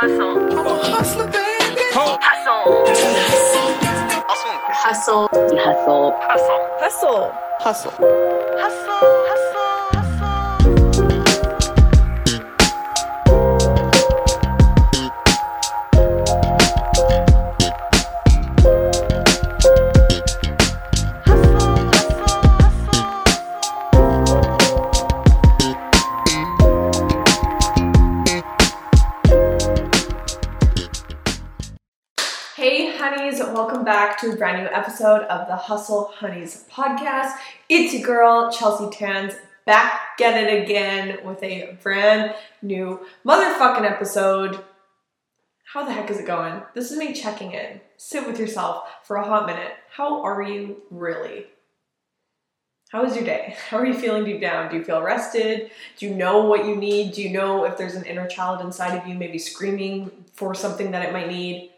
Hustle. I'm a hustler, baby. Hustle. Hustle. Hustle. Hustle. Hustle. Hustle. Hustle. Hustle. Back to a brand new episode of the Hustle Honeys podcast. It's your girl, Chelsea Tansey, back at it again with a brand new motherfucking episode. How the heck is it going? This is me checking in. Sit with yourself for a hot minute. How are you really? How was your day? How are you feeling deep down? Do you feel rested? Do you know what you need? Do you know if there's an inner child inside of you maybe screaming for something that it might need?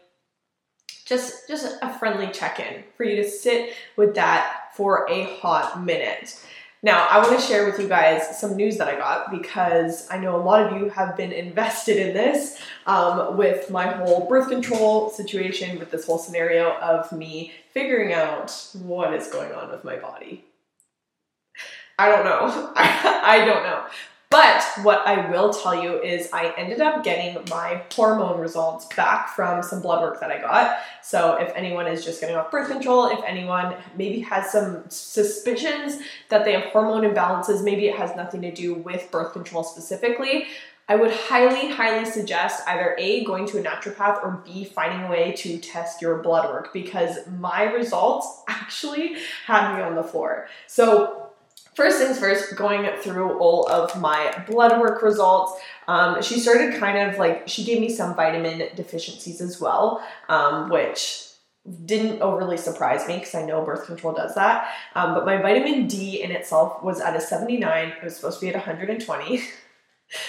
Just just a friendly check-in for you to sit with that for a hot minute. Now, I want to share with you guys some news that I got because I know a lot of you have been invested in this um, with my whole birth control situation, with this whole scenario of me figuring out what is going on with my body. I don't know. I don't know. But what I will tell you is I ended up getting my hormone results back from some blood work that I got. So if anyone is just getting off birth control, if anyone maybe has some suspicions that they have hormone imbalances, maybe it has nothing to do with birth control specifically, I would highly, highly suggest either A, going to a naturopath or B, finding a way to test your blood work because my results actually had me on the floor. So First things first, going through all of my blood work results, um, she started kind of like, she gave me some vitamin deficiencies as well, um, which didn't overly surprise me because I know birth control does that. Um, but my vitamin D in itself was at a 79, it was supposed to be at 120.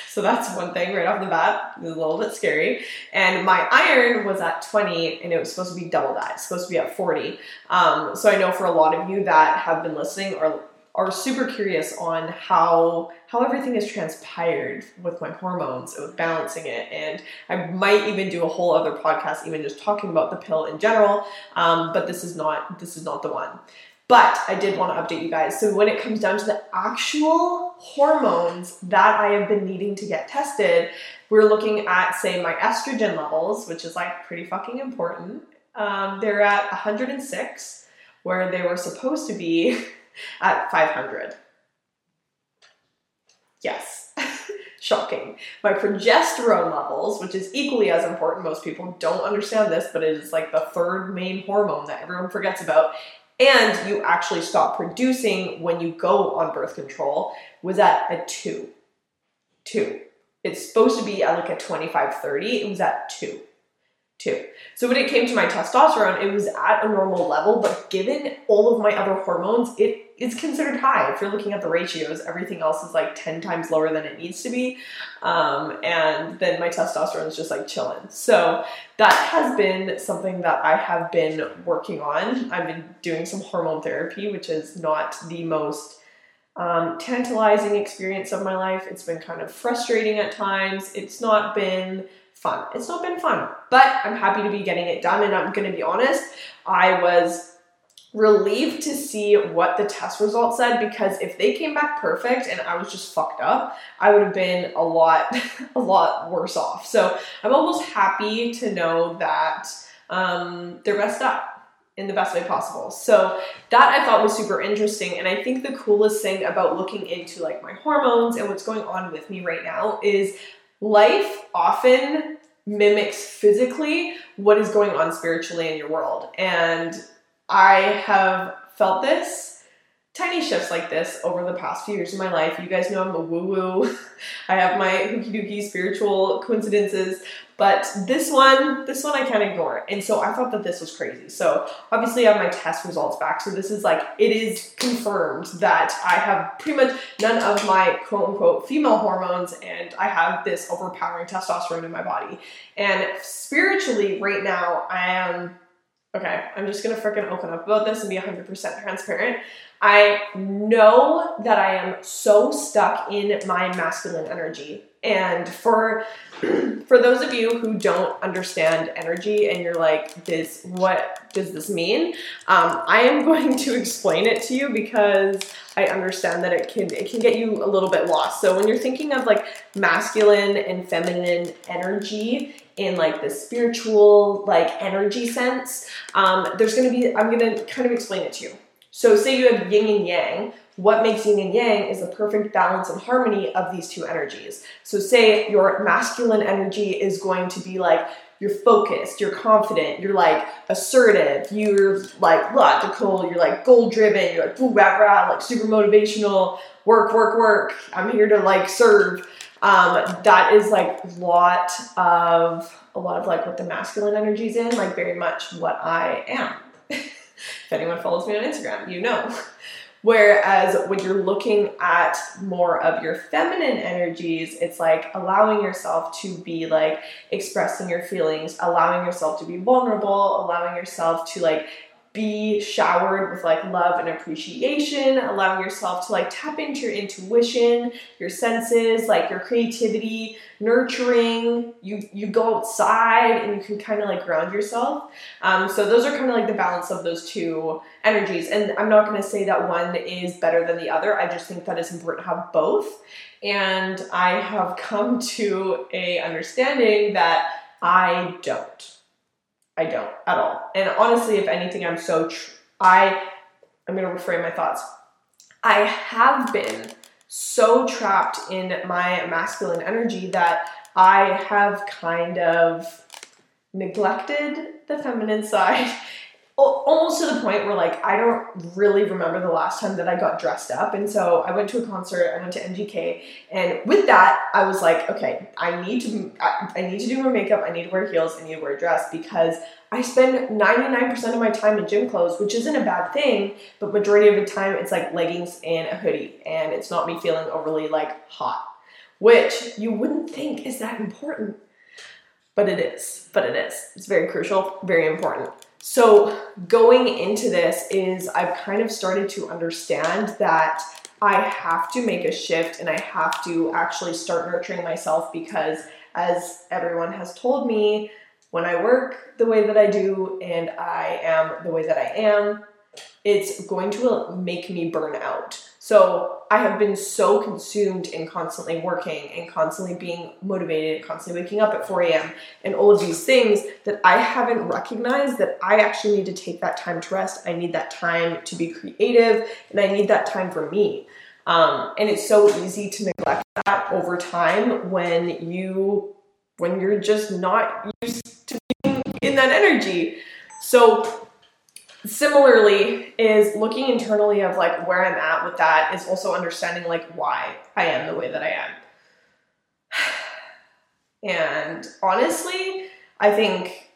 So that's one thing right off the bat. A little bit scary. And my iron was at 20 and it was supposed to be double that. It's supposed to be at 40. Um, so I know for a lot of you that have been listening or are super curious on how how everything has transpired with my hormones and with balancing it. And i might even do a whole other podcast even just talking about the pill in general. Um, but this is not this is not the one. But i did want to update you guys. So when it comes down to the actual hormones that i have been needing to get tested we're looking at say my estrogen levels which is like pretty fucking important. Um, they're at 106 where they were supposed to be at 500. Yes, shocking. My progesterone levels, which is equally as important, most people don't understand this, but it is like the third main hormone that everyone forgets about, and you actually stop producing when you go on birth control, was at a 2. 2. It's supposed to be at like a 25 30, it was at 2 Two. So when it came to my testosterone, it was at a normal level, but given all of my other hormones, it is considered high. If you're looking at the ratios, everything else is like 10 times lower than it needs to be. Um, and then my testosterone is just like chilling. So that has been something that I have been working on. I've been doing some hormone therapy, which is not the most um, tantalizing experience of my life. It's been kind of frustrating at times. It's not been fun. It's not been fun, but I'm happy to be getting it done. And I'm going to be honest, I was relieved to see what the test results said because if they came back perfect and I was just fucked up, I would have been a lot, a lot worse off. So I'm almost happy to know that um, they're messed up in the best way possible. So that I thought was super interesting. And I think the coolest thing about looking into like my hormones and what's going on with me right now is life often mimics physically what is going on spiritually in your world. And I have felt this tiny shifts like this over the past few years of my life. You guys know I'm a woo woo. I have my hooky dooky spiritual coincidences, but this one, this one I can't ignore. And so I thought that this was crazy. So obviously I have my test results back. So this is like, it is confirmed that I have pretty much none of my quote unquote female hormones and I have this overpowering testosterone in my body. And spiritually, right now, I am okay, I'm just gonna freaking open up about this and be 100% transparent. I know that I am so stuck in my masculine energy And for for those of you who don't understand energy and you're like, this what does this mean? Um, I am going to explain it to you because I understand that it can it can get you a little bit lost. So when you're thinking of like masculine and feminine energy in like the spiritual like energy sense, um, there's gonna be I'm gonna kind of explain it to you. So say you have yin and yang. What makes yin and yang is the perfect balance and harmony of these two energies. So say your masculine energy is going to be like you're focused, you're confident, you're like assertive, you're like logical, you're like goal driven, you're like rah rah, like super motivational, work, work, work. I'm here to like serve. Um, that is like a lot of a lot of like what the masculine energy is in, like very much what I am. if anyone follows me on Instagram, you know. Whereas when you're looking at more of your feminine energies, it's like allowing yourself to be like expressing your feelings, allowing yourself to be vulnerable, allowing yourself to like be showered with like love and appreciation, allowing yourself to like tap into your intuition, your senses, like your creativity, nurturing. You you go outside and you can kind of like ground yourself. Um, so those are kind of like the balance of those two energies. And I'm not going to say that one is better than the other. I just think that it's important to have both. And I have come to a understanding that I don't. I don't at all. And honestly, if anything, I'm so tr- I I'm going to reframe my thoughts. I have been so trapped in my masculine energy that I have kind of neglected the feminine side almost to the point where like I don't really remember the last time that I got dressed up. And so I went to a concert, I went to MGK, and with that I was like, okay, I need to I, I need to do more makeup, I need to wear heels, I need to wear a dress because I spend 99% of my time in gym clothes, which isn't a bad thing, but majority of the time it's like leggings and a hoodie and it's not me feeling overly like hot, which you wouldn't think is that important. But it is. But it is. It's very crucial, very important. So, going into this is I've kind of started to understand that I have to make a shift and I have to actually start nurturing myself because, as everyone has told me, when I work the way that I do and I am the way that I am, it's going to make me burn out. So I have been so consumed in constantly working and constantly being motivated, constantly waking up at 4 a.m. and all of these things that I haven't recognized that I actually need to take that time to rest. I need that time to be creative and I need that time for me. Um, and it's so easy to neglect that over time when you when you're just not used to being in that energy. So similarly is looking internally of like where i'm at with that is also understanding like why i am the way that i am. And honestly i think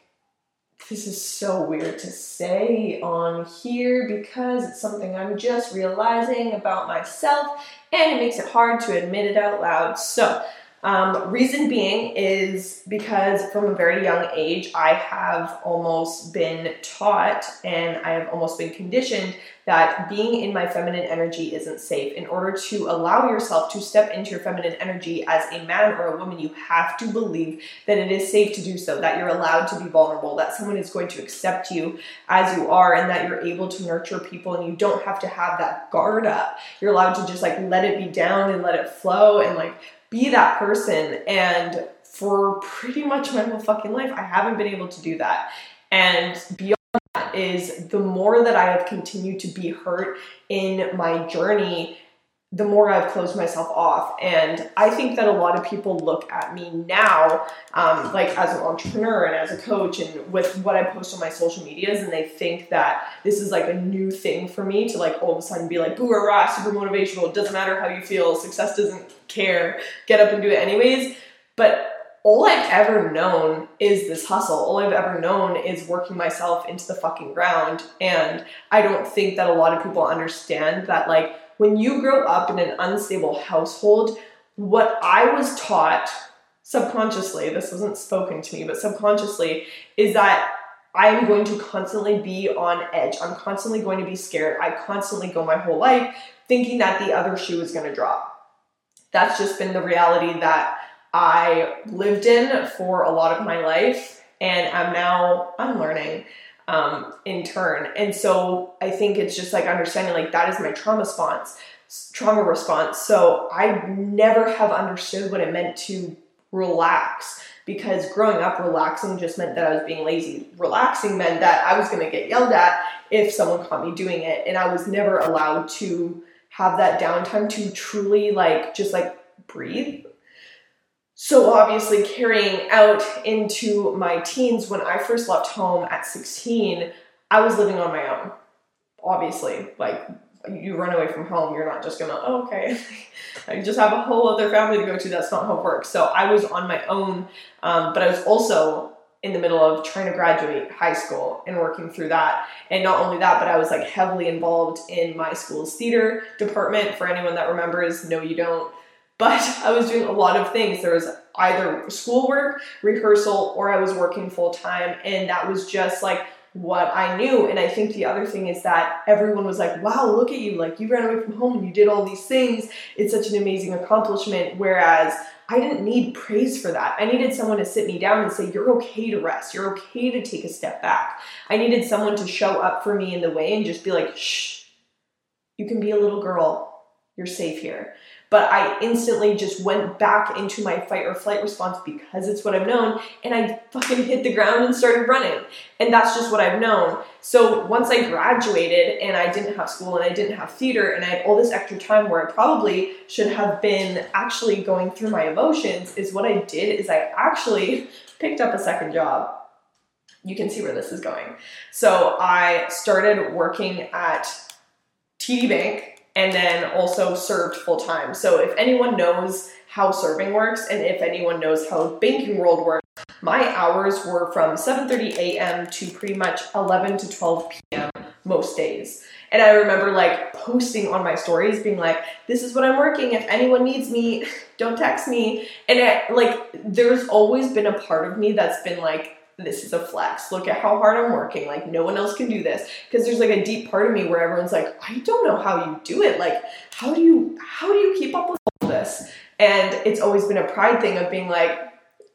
this is so weird to say on here because it's something i'm just realizing about myself and it makes it hard to admit it out loud. So um, reason being is because from a very young age, I have almost been taught and I have almost been conditioned that being in my feminine energy isn't safe. In order to allow yourself to step into your feminine energy as a man or a woman, you have to believe that it is safe to do so, that you're allowed to be vulnerable, that someone is going to accept you as you are, and that you're able to nurture people and you don't have to have that guard up. You're allowed to just like let it be down and let it flow and like be that person. And for pretty much my whole fucking life, I haven't been able to do that. And beyond that is the more that I have continued to be hurt in my journey, the more I've closed myself off. And I think that a lot of people look at me now, um, like as an entrepreneur and as a coach, and with what I post on my social medias, and they think that this is like a new thing for me to like all of a sudden be like, boo rah, super motivational. It doesn't matter how you feel, success doesn't care, get up and do it anyways. But all I've ever known is this hustle. All I've ever known is working myself into the fucking ground. And I don't think that a lot of people understand that, like, when you grow up in an unstable household, what I was taught subconsciously, this wasn't spoken to me, but subconsciously, is that I am going to constantly be on edge. I'm constantly going to be scared. I constantly go my whole life thinking that the other shoe is going to drop. That's just been the reality that I lived in for a lot of my life and I'm now unlearning um, in turn. And so I think it's just like understanding like that is my trauma response, trauma response. So I never have understood what it meant to relax because growing up relaxing just meant that I was being lazy. Relaxing meant that I was going to get yelled at if someone caught me doing it and I was never allowed to have that downtime to truly like just like breathe so obviously carrying out into my teens when i first left home at 16 i was living on my own obviously. Like you run away from home you're not just gonna oh, okay. I just have a whole other family to go to that's not how it works. So i was on my own um, but i was also in the middle of trying to graduate high school and working through that. And not only that but i was like heavily involved in my school's theater department. For anyone that remembers no you don't but I was doing a lot of things. There was either schoolwork, rehearsal, or I was working full time. And that was just like what I knew. And I think the other thing is that everyone was like, wow, look at you. Like you ran away from home and you did all these things. It's such an amazing accomplishment. Whereas I didn't need praise for that. I needed someone to sit me down and say, You're okay to rest. You're okay to take a step back. I needed someone to show up for me in the way and just be like, Shh, you can be a little girl. You're safe here but I instantly just went back into my fight or flight response because it's what I've known, and I fucking hit the ground and started running. And that's just what I've known. So once I graduated and I didn't have school and I didn't have theater and I had all this extra time where I probably should have been actually going through my emotions, is what I did is I actually picked up a second job. You can see where this is going. So I started working at TD Bank and then also served full time. So if anyone knows how serving works and if anyone knows how banking world works, my hours were from 7:30 a.m. to pretty much 11 to 12 p.m. most days. And I remember like posting on my stories being like, this is what I'm working. If anyone needs me, don't text me. And it, like, there's always been a part of me that's been like, this is a flex. Look at how hard I'm working. Like no one else can do this. Because there's like a deep part of me where everyone's like, I don't know how you do it. Like, how do you how do you keep up with all this? And it's always been a pride thing of being like,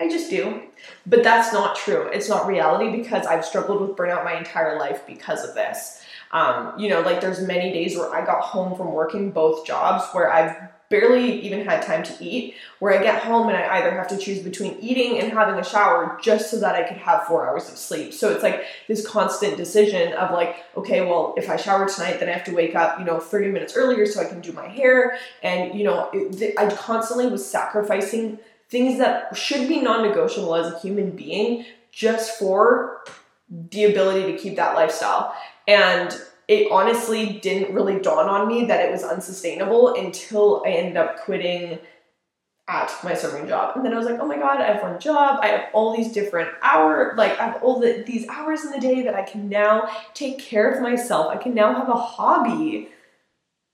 I just do. But that's not true. It's not reality because I've struggled with burnout my entire life because of this. Um, you know, like there's many days where I got home from working both jobs where I've barely even had time to eat, where I get home and I either have to choose between eating and having a shower just so that I could have four hours of sleep. So it's like this constant decision of like, okay, well, if I shower tonight, then I have to wake up, you know, 30 minutes earlier so I can do my hair. And, you know, it, I constantly was sacrificing things that should be non negotiable as a human being just for the ability to keep that lifestyle. And it honestly didn't really dawn on me that it was unsustainable until I ended up quitting at my serving job. And then I was like, oh my god, I have one job. I have all these different hours, like I have all the, these hours in the day that I can now take care of myself. I can now have a hobby.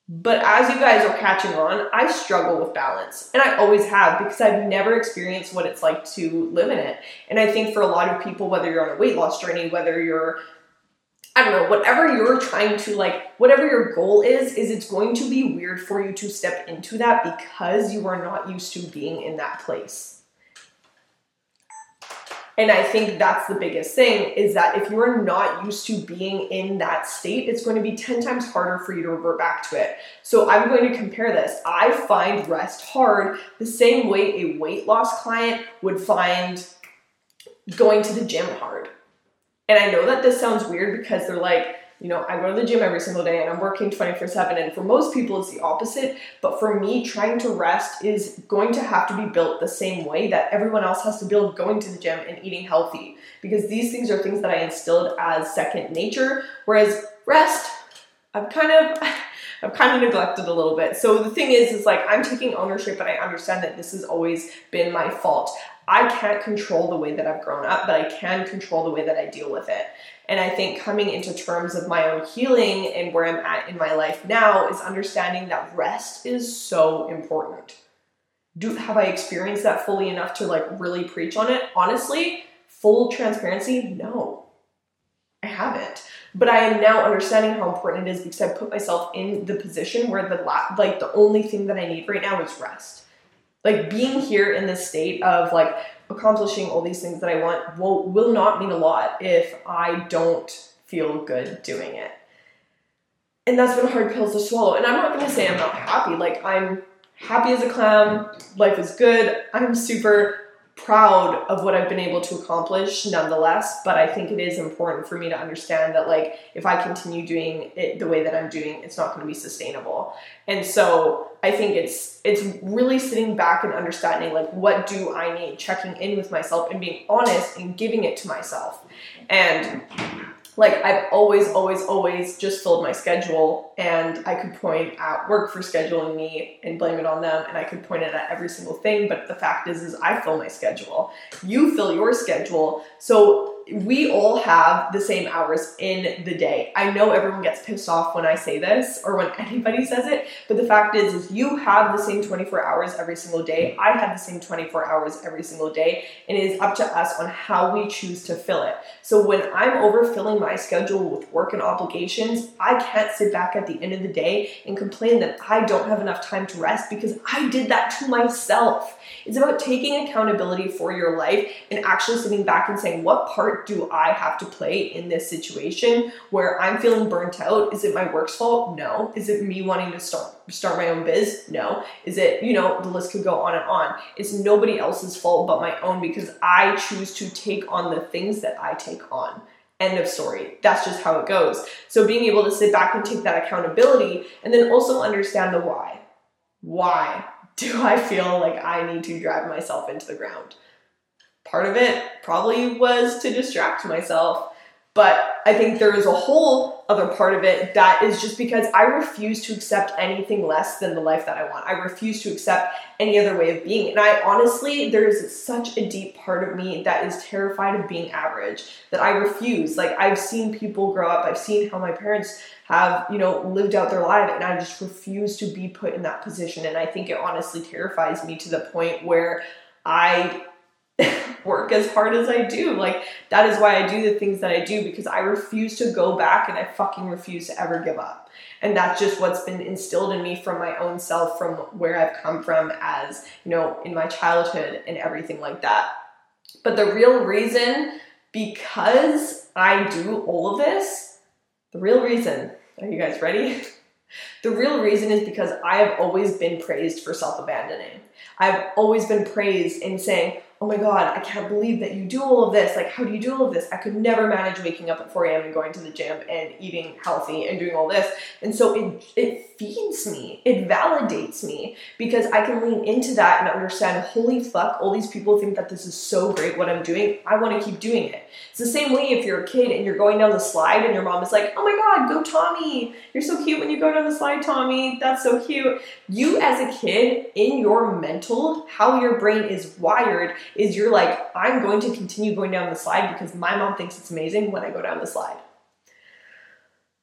But as you guys are catching on, I struggle with balance. And I always have because I've never experienced what it's like to live in it. And I think for a lot of people, whether you're on a weight loss journey, whether you're I don't know, whatever you're trying to like, whatever your goal is, is it's going to be weird for you to step into that because you are not used to being in that place. And I think that's the biggest thing is that if you are not used to being in that state, it's going to be 10 times harder for you to revert back to it. So I'm going to compare this. I find rest hard the same way a weight loss client would find going to the gym hard and I know that this sounds weird because they're like, you know, I go to the gym every single day and I'm working 24 7. And for most people, it's the opposite. But for me, trying to rest is going to have to be built the same way that everyone else has to build going to the gym and eating healthy. Because these things are things that I instilled as second nature. Whereas rest, I've kind of. I've kind of neglected a little bit. So the thing is, is like I'm taking ownership and I understand that this has always been my fault. I can't control the way that I've grown up, but I can control the way that I deal with it. And I think coming into terms of my own healing and where I'm at in my life now is understanding that rest is so important. Do have I experienced that fully enough to like really preach on it? Honestly, full transparency, no. I haven't. But I am now understanding how important it is because I put myself in the position where the la- like the only thing that I need right now is rest Like being here in this state of like accomplishing all these things that I want will will not mean a lot if I don't feel good doing it. And that's been hard pills to swallow. And I'm not gonna say I'm not happy. Like I'm happy as a clam, life is good. I'm super proud of what I've been able to accomplish nonetheless, but I think it is important for me to understand that like if I continue doing it the way that I'm doing, it's not going to be sustainable. And so I think it's it's really sitting back and understanding like what do I need, checking in with myself and being honest and giving it to myself. And like I've always, always, always just filled my schedule and I could point at work for scheduling me and blame it on them and I could point it at every single thing. But the fact is, is I fill my schedule. You fill your schedule. So we all have the same hours in the day. I know everyone gets pissed off when I say this or when anybody says it, but the fact is, is you have the same 24 hours every single day. I have the same 24 hours every single day, and it is up to us on how we choose to fill it. So when I'm overfilling my schedule with work and obligations, I can't sit back at the end of the day and complain that I don't have enough time to rest because I did that to myself. It's about taking accountability for your life and actually sitting back and saying, what part do I have to play in this situation where I'm feeling burnt out? Is it my work's fault? No. Is it me wanting to start start my own biz? No. Is it, you know, the list could go on and on. It's nobody else's fault but my own because I choose to take on the things that I take on. End of story. That's just how it goes. So being able to sit back and take that accountability and then also understand the why. Why do I feel like I need to drive myself into the ground? Part of it probably was to distract myself. But I think there is a whole other part of it that is just because I refuse to accept anything less than the life that I want. I refuse to accept any other way of being. And I honestly, there is such a deep part of me that is terrified of being average that I refuse. Like, I've seen people grow up, I've seen how my parents have, you know, lived out their life, and I just refuse to be put in that position. And I think it honestly terrifies me to the point where I work as hard as I do. Like, that is why I do the things that I do because I refuse to go back and I fucking refuse to ever give up. And that's just what's been instilled in me from my own self, from where I've come from as, you know, in my childhood and everything like that. But the real reason, because I do all of this, the real reason, are you guys ready? The real reason is because I have always been praised for self abandoning. I've always been praised in saying, oh my god, I can't believe that you do all of this. Like, how do you do all of this? I could never manage waking up at 4 a.m. and going to the gym and eating healthy and doing all this. And so it it feeds me, it validates me because I can lean into that and understand, holy fuck, all these people think that this is so great what I'm doing. I want to keep doing it. It's the same way if you're a kid and you're going down the slide and your mom is like, oh my god, go Tommy. You're so cute when you go down the slide, Tommy. That's so cute. You as a kid, in your mental, how your brain is wired is you're like, I'm going to continue going down the slide because my mom thinks it's amazing when I go down the slide.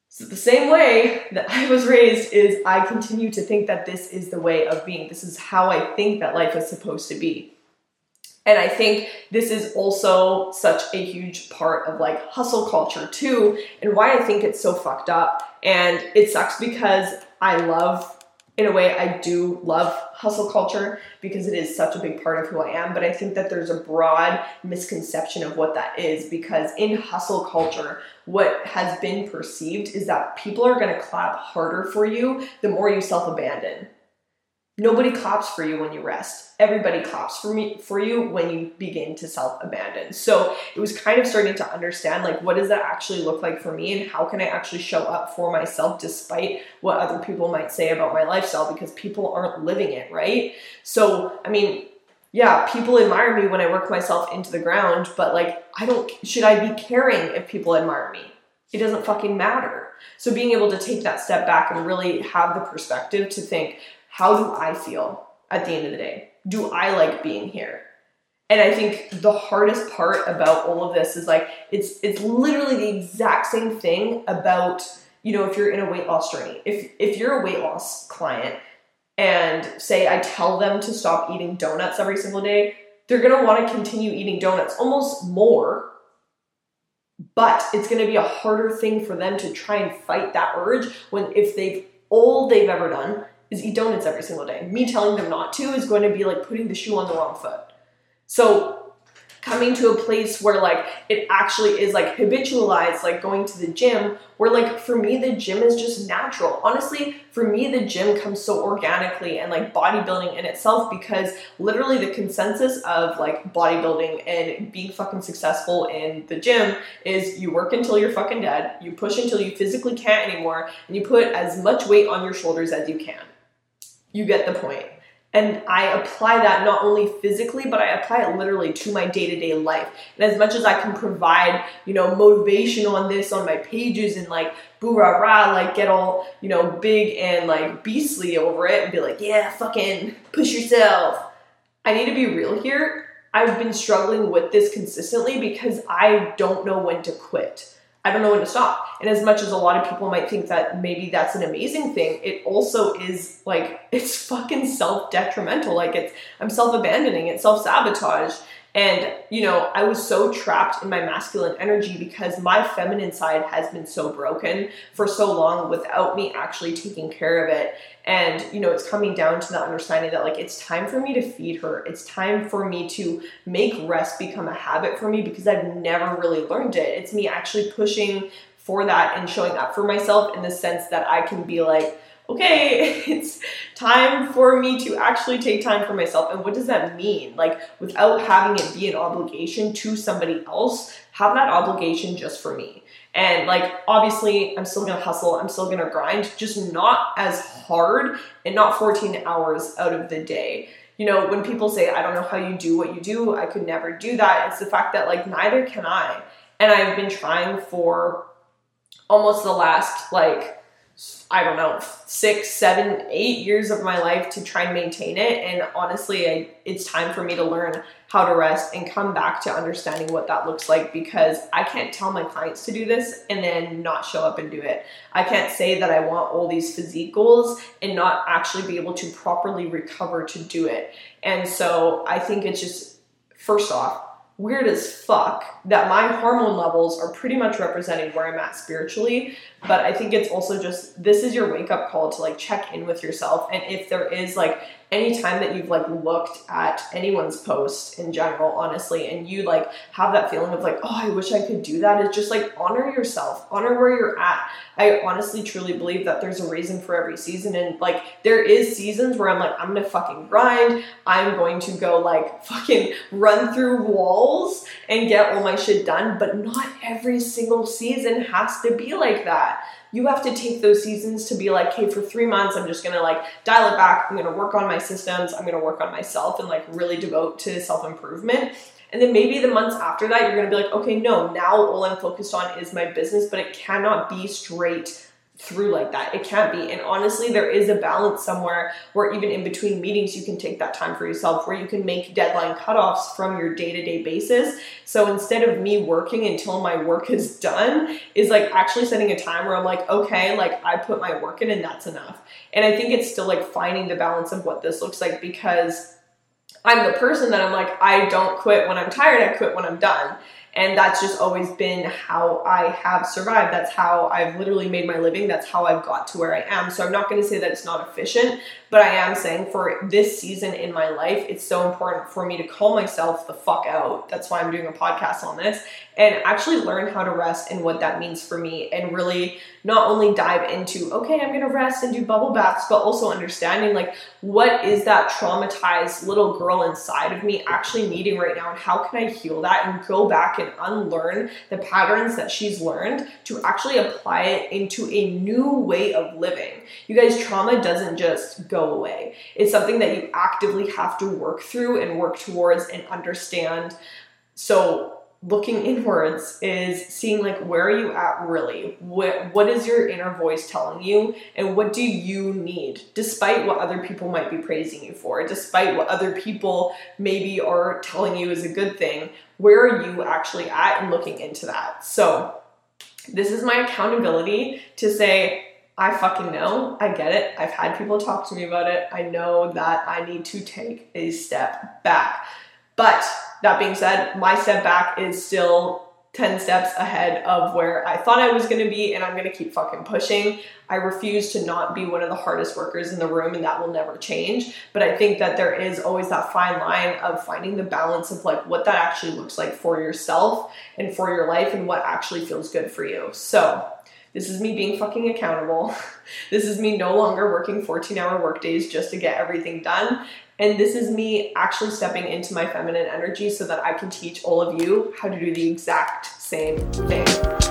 So the same way that I was raised is I continue to think that this is the way of being. This is how I think that life is supposed to be. And I think this is also such a huge part of like hustle culture too, and why I think it's so fucked up. And it sucks because I love in a way, I do love hustle culture because it is such a big part of who I am. But I think that there's a broad misconception of what that is because in hustle culture, what has been perceived is that people are going to clap harder for you the more you self abandon. Nobody claps for you when you rest. Everybody claps for me for you when you begin to self-abandon. So it was kind of starting to understand like what does that actually look like for me and how can I actually show up for myself despite what other people might say about my lifestyle because people aren't living it, right? So I mean, yeah, people admire me when I work myself into the ground, but like I don't should I be caring if people admire me? It doesn't fucking matter. So being able to take that step back and really have the perspective to think, how do I feel at the end of the day? Do I like being here? And I think the hardest part about all of this is like it's it's literally the exact same thing about you know if you're in a weight loss journey. If if you're a weight loss client and say I tell them to stop eating donuts every single day, they're going to want to continue eating donuts almost more. But it's going to be a harder thing for them to try and fight that urge when if they've all they've ever done is eat donuts every single day. Me telling them not to is going to be like putting the shoe on the wrong foot. So coming to a place where like it actually is like habitualized like going to the gym where like for me the gym is just natural honestly for me the gym comes so organically and like bodybuilding in itself because literally the consensus of like bodybuilding and being fucking successful in the gym is you work until you're fucking dead you push until you physically can't anymore and you put as much weight on your shoulders as you can you get the point and I apply that not only physically, but I apply it literally to my day to day life. And as much as I can provide, you know, motivation on this on my pages and like boo rah rah, like get all, you know, big and like beastly over it and be like, yeah, fucking push yourself. I need to be real here. I've been struggling with this consistently because I don't know when to quit. I don't know when to stop. And as much as a lot of people might think that maybe that's an amazing thing, it also is like it's fucking self detrimental. Like it's I'm self abandoning, it's self sabotage. And, you know, I was so trapped in my masculine energy because my feminine side has been so broken for so long without me actually taking care of it. And, you know, it's coming down to the understanding that, like, it's time for me to feed her. It's time for me to make rest become a habit for me because I've never really learned it. It's me actually pushing for that and showing up for myself in the sense that I can be like, okay, it's time for me to actually take time for myself. And what does that mean? Like, without having it be an obligation to somebody else, have that obligation just for me. And like, obviously, I'm still gonna hustle, I'm still gonna grind, just not as hard and not 14 hours out of the day. You know, when people say, I don't know how you do what you do, I could never do that, it's the fact that like neither can I. And I've been trying for almost the last like I don't know, six, seven, eight years of my life to try and maintain it. And honestly, I, it's time for me to learn how to rest and come back to understanding what that looks like because I can't tell my clients to do this and then not show up and do it. I can't say that I want all these physique goals and not actually be able to properly recover to do it. And so I think it's just, first off, weird as fuck that my hormone levels are pretty much representing where I'm at spiritually. But I think it's also just this is your wake up call to like check in with yourself. And if there is like anytime that you've like looked at anyone's post in general, honestly, and you like have that feeling of like, oh, I wish I could do that, it's just like honor yourself, honor where you're at. I honestly truly believe that there's a reason for every season, and like there is seasons where I'm like, I'm gonna fucking grind, I'm going to go like fucking run through walls and get all my shit done, but not every single season has to be like that you have to take those seasons to be like, okay, for three months, I'm just gonna like dial it back. I'm gonna work on my systems. I'm gonna work on myself and like really devote to self improvement. And then maybe the months after that, you're gonna be like, okay, no, now all I'm focused on is my business, but it cannot be straight through like that. It can't be. And honestly, there is a balance somewhere where even in between meetings, you can take that time for yourself, where you can make deadline cutoffs from your day to day basis. So instead of me working until my work is done, is like actually setting a time where I'm like, okay, like I put my work in and that's enough. And I think it's still like finding the balance of what this looks like because I'm the person that I'm like, I don't quit when I'm tired, I quit when I'm done. And that's just always been how I have survived. That's how I've literally made my living. That's how I've got to where I am. So I'm not going to say that it's not efficient, but I am saying for this season in my life, it's so important for me to call myself the fuck out. That's why I'm doing a podcast on this and actually learn how to rest and what that means for me and really not only dive into okay i'm gonna rest and do bubble baths but also understanding like what is that traumatized little girl inside of me actually needing right now and how can i heal that and go back and unlearn the patterns that she's learned to actually apply it into a new way of living. You guys trauma doesn't just go away. It's something that you actively have to work through and work towards and understand. So looking inwards is seeing like where are you at really what what is your inner voice telling you and what do you need despite what other people might be praising you for despite what other people maybe are telling you is a good thing where are you actually at and looking into that so this is my accountability to say I fucking know. I get it. I've had people talk to me about it. I know that I need to take a step back. But that being said, my step back is still 10 steps ahead of where I thought I was gonna be, and I'm gonna keep fucking pushing. I refuse to not be one of the hardest workers in the room, and that will never change. But I think that there is always that fine line of finding the balance of like what that actually looks like for yourself and for your life and what actually feels good for you. So, this is me being fucking accountable. This is me no longer working 14 hour workdays just to get everything done. And this is me actually stepping into my feminine energy so that I can teach all of you how to do the exact same thing.